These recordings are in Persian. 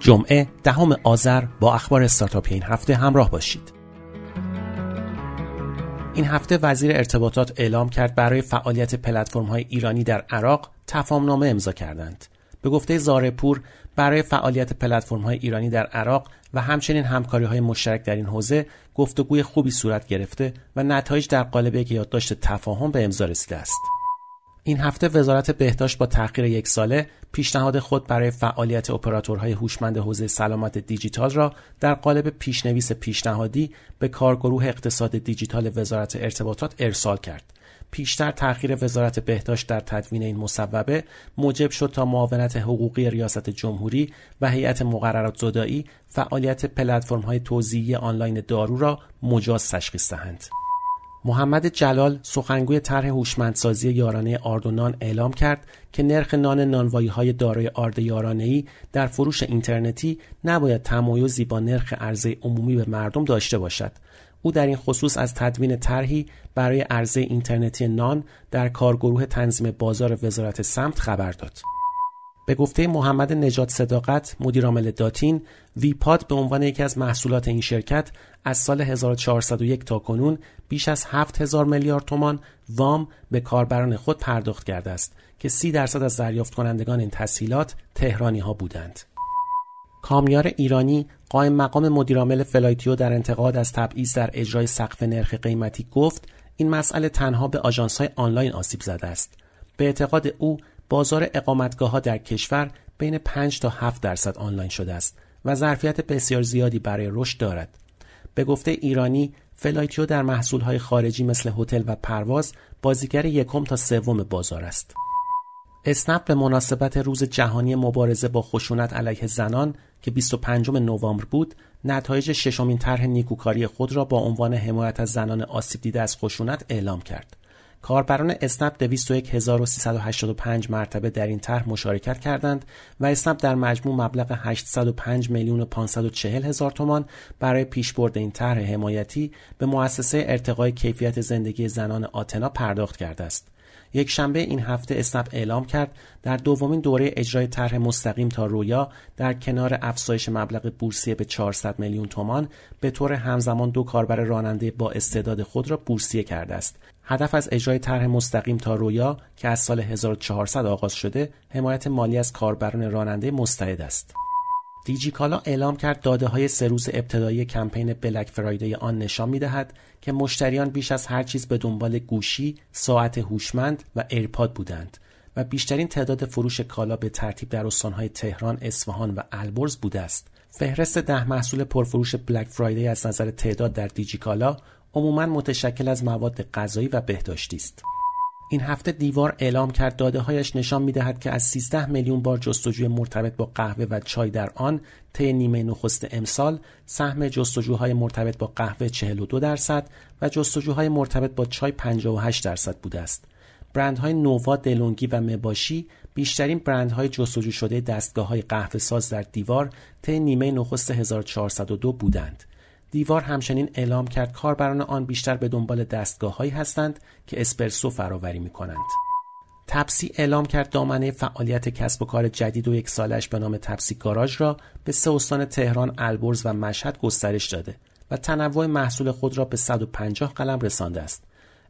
جمعه دهم آذر با اخبار استارتاپ این هفته همراه باشید. این هفته وزیر ارتباطات اعلام کرد برای فعالیت پلتفرم های ایرانی در عراق تفاهمنامه امضا کردند. به گفته زارپور برای فعالیت پلتفرم های ایرانی در عراق و همچنین همکاری های مشترک در این حوزه گفتگوی خوبی صورت گرفته و نتایج در قالب یک یادداشت تفاهم به امضا رسیده است. این هفته وزارت بهداشت با تحقیر یک ساله پیشنهاد خود برای فعالیت اپراتورهای هوشمند حوزه سلامت دیجیتال را در قالب پیشنویس پیشنهادی به کارگروه اقتصاد دیجیتال وزارت ارتباطات ارسال کرد. پیشتر تأخیر وزارت بهداشت در تدوین این مصوبه موجب شد تا معاونت حقوقی ریاست جمهوری و هیئت مقررات زدایی فعالیت پلتفرم های توزیعی آنلاین دارو را مجاز تشخیص دهند. محمد جلال سخنگوی طرح هوشمندسازی یارانه آردونان اعلام کرد که نرخ نان نانوایی های دارای آرد یارانه ای در فروش اینترنتی نباید تمایزی با نرخ عرضه عمومی به مردم داشته باشد. او در این خصوص از تدوین طرحی برای عرضه اینترنتی نان در کارگروه تنظیم بازار وزارت سمت خبر داد. به گفته محمد نجات صداقت مدیرعامل داتین ویپاد به عنوان یکی از محصولات این شرکت از سال 1401 تا کنون بیش از 7000 میلیارد تومان وام به کاربران خود پرداخت کرده است که 30 درصد از دریافت کنندگان این تسهیلات تهرانی ها بودند. کامیار ایرانی قائم مقام مدیرعامل فلایتیو در انتقاد از تبعیض در اجرای سقف نرخ قیمتی گفت این مسئله تنها به آژانس های آنلاین آسیب زده است. به اعتقاد او بازار اقامتگاه ها در کشور بین 5 تا 7 درصد آنلاین شده است و ظرفیت بسیار زیادی برای رشد دارد. به گفته ایرانی فلایتیو در محصولهای خارجی مثل هتل و پرواز بازیگر یکم تا سوم بازار است. اسنپ به مناسبت روز جهانی مبارزه با خشونت علیه زنان که 25 نوامبر بود نتایج ششمین طرح نیکوکاری خود را با عنوان حمایت از زنان آسیب دیده از خشونت اعلام کرد. کاربران اسنپ 201385 مرتبه در این طرح مشارکت کردند و اسنپ در مجموع مبلغ 805 میلیون و 540 هزار تومان برای پیشبرد این طرح حمایتی به مؤسسه ارتقای کیفیت زندگی زنان آتنا پرداخت کرده است. یک شنبه این هفته اسنپ اعلام کرد در دومین دوره اجرای طرح مستقیم تا رویا در کنار افزایش مبلغ بورسیه به 400 میلیون تومان به طور همزمان دو کاربر راننده با استعداد خود را بورسیه کرده است هدف از اجرای طرح مستقیم تا رویا که از سال 1400 آغاز شده حمایت مالی از کاربران راننده مستعد است دیجیکالا اعلام کرد داده های سه روز ابتدایی کمپین Black Friday آن نشان می دهد که مشتریان بیش از هر چیز به دنبال گوشی، ساعت هوشمند و ایرپاد بودند و بیشترین تعداد فروش کالا به ترتیب در استانهای تهران، اصفهان و البرز بوده است. فهرست ده محصول پرفروش Black Friday از نظر تعداد در دیجیکالا عموما متشکل از مواد غذایی و بهداشتی است. این هفته دیوار اعلام کرد داده هایش نشان می دهد که از 13 میلیون بار جستجوی مرتبط با قهوه و چای در آن طی نیمه نخست امسال سهم جستجوهای مرتبط با قهوه 42 درصد و جستجوهای مرتبط با چای 58 درصد بوده است. برندهای نووا، دلونگی و مباشی بیشترین برندهای جستجو شده دستگاه های قهوه ساز در دیوار طی نیمه نخست 1402 بودند. دیوار همچنین اعلام کرد کاربران آن بیشتر به دنبال هایی هستند که اسپرسو فراوری می کنند. تپسی اعلام کرد دامنه فعالیت کسب و کار جدید و یک سالش به نام تپسی گاراژ را به سه استان تهران، البرز و مشهد گسترش داده و تنوع محصول خود را به 150 قلم رسانده است.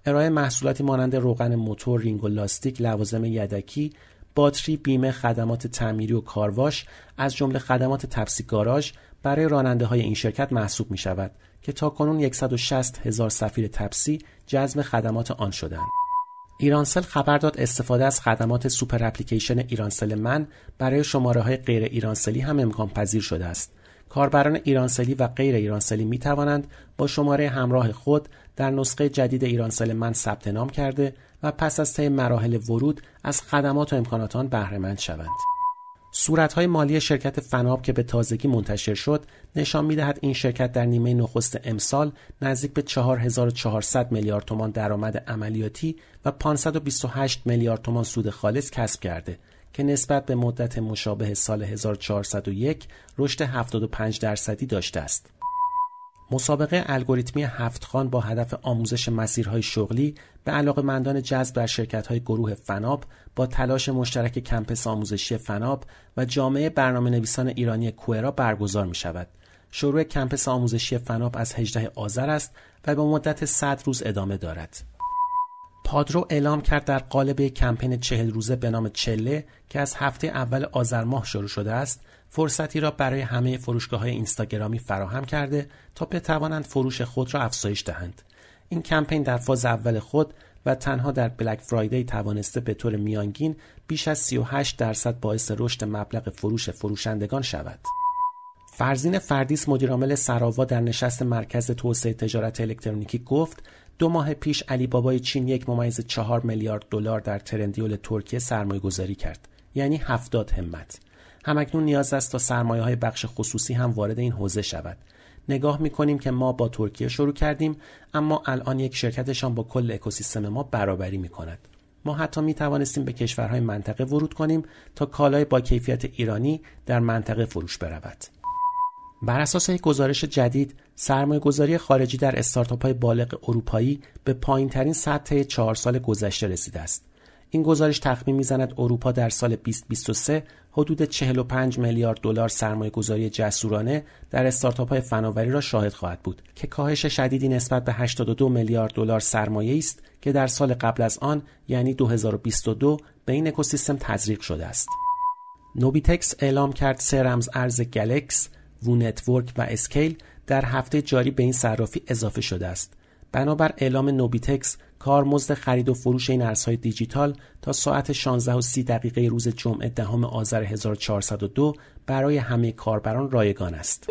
ارائه محصولاتی مانند روغن موتور، رینگ و لاستیک، لوازم یدکی، باتری، بیمه، خدمات تعمیری و کارواش از جمله خدمات تپسی گاراژ برای راننده های این شرکت محسوب می شود که تا کنون 160 هزار سفیر تپسی جذب خدمات آن شدند. ایرانسل خبر داد استفاده از خدمات سوپر اپلیکیشن ایرانسل من برای شماره های غیر ایرانسلی هم امکان پذیر شده است. کاربران ایرانسلی و غیر ایرانسلی می توانند با شماره همراه خود در نسخه جدید ایرانسل من ثبت نام کرده و پس از طی مراحل ورود از خدمات و امکانات آن بهره مند شوند. صورتهای مالی شرکت فناب که به تازگی منتشر شد نشان می‌دهد این شرکت در نیمه نخست امسال نزدیک به 4400 میلیارد تومان درآمد عملیاتی و 528 میلیارد تومان سود خالص کسب کرده که نسبت به مدت مشابه سال 1401 رشد 75 درصدی داشته است. مسابقه الگوریتمی هفت خان با هدف آموزش مسیرهای شغلی به علاقمندان جذب در شرکت‌های گروه فناب با تلاش مشترک کمپس آموزشی فناب و جامعه برنامه نویسان ایرانی کوئرا برگزار می شود. شروع کمپس آموزشی فناب از 18 آذر است و به مدت 100 روز ادامه دارد. پادرو اعلام کرد در قالب کمپین چهل روزه به نام چله که از هفته اول آذر ماه شروع شده است فرصتی را برای همه فروشگاه های اینستاگرامی فراهم کرده تا بتوانند فروش خود را افزایش دهند. این کمپین در فاز اول خود و تنها در بلک فرایدی توانسته به طور میانگین بیش از 38 درصد باعث رشد مبلغ فروش فروشندگان شود. فرزین فردیس مدیرعامل سراوا در نشست مرکز توسعه تجارت الکترونیکی گفت دو ماه پیش علی بابای چین یک ممیز چهار میلیارد دلار در ترندیول ترکیه سرمایه گذاری کرد یعنی هفتاد همت. همکنون نیاز است تا سرمایه های بخش خصوصی هم وارد این حوزه شود. نگاه می کنیم که ما با ترکیه شروع کردیم اما الان یک شرکتشان با کل اکوسیستم ما برابری می کند ما حتی می توانستیم به کشورهای منطقه ورود کنیم تا کالای با کیفیت ایرانی در منطقه فروش برود. بر اساس یک گزارش جدید سرمایه گذاری خارجی در استارتاپ های بالغ اروپایی به پایین ترین سطح چهار سال گذشته رسیده است. این گزارش تخمین می‌زند اروپا در سال 2023 حدود 45 میلیارد دلار سرمایه گذاری جسورانه در استارتاپ های فناوری را شاهد خواهد بود که کاهش شدیدی نسبت به 82 میلیارد دلار سرمایه است که در سال قبل از آن یعنی 2022 به این اکوسیستم تزریق شده است. نوبیتکس اعلام کرد سه رمز ارز گلکس WOO Network و اسکیل در هفته جاری به این صرافی اضافه شده است. بنابر اعلام نوبیتکس کارمزد خرید و فروش این ارزهای دیجیتال تا ساعت 16 و 30 دقیقه روز جمعه دهم آذر 1402 برای همه کاربران رایگان است.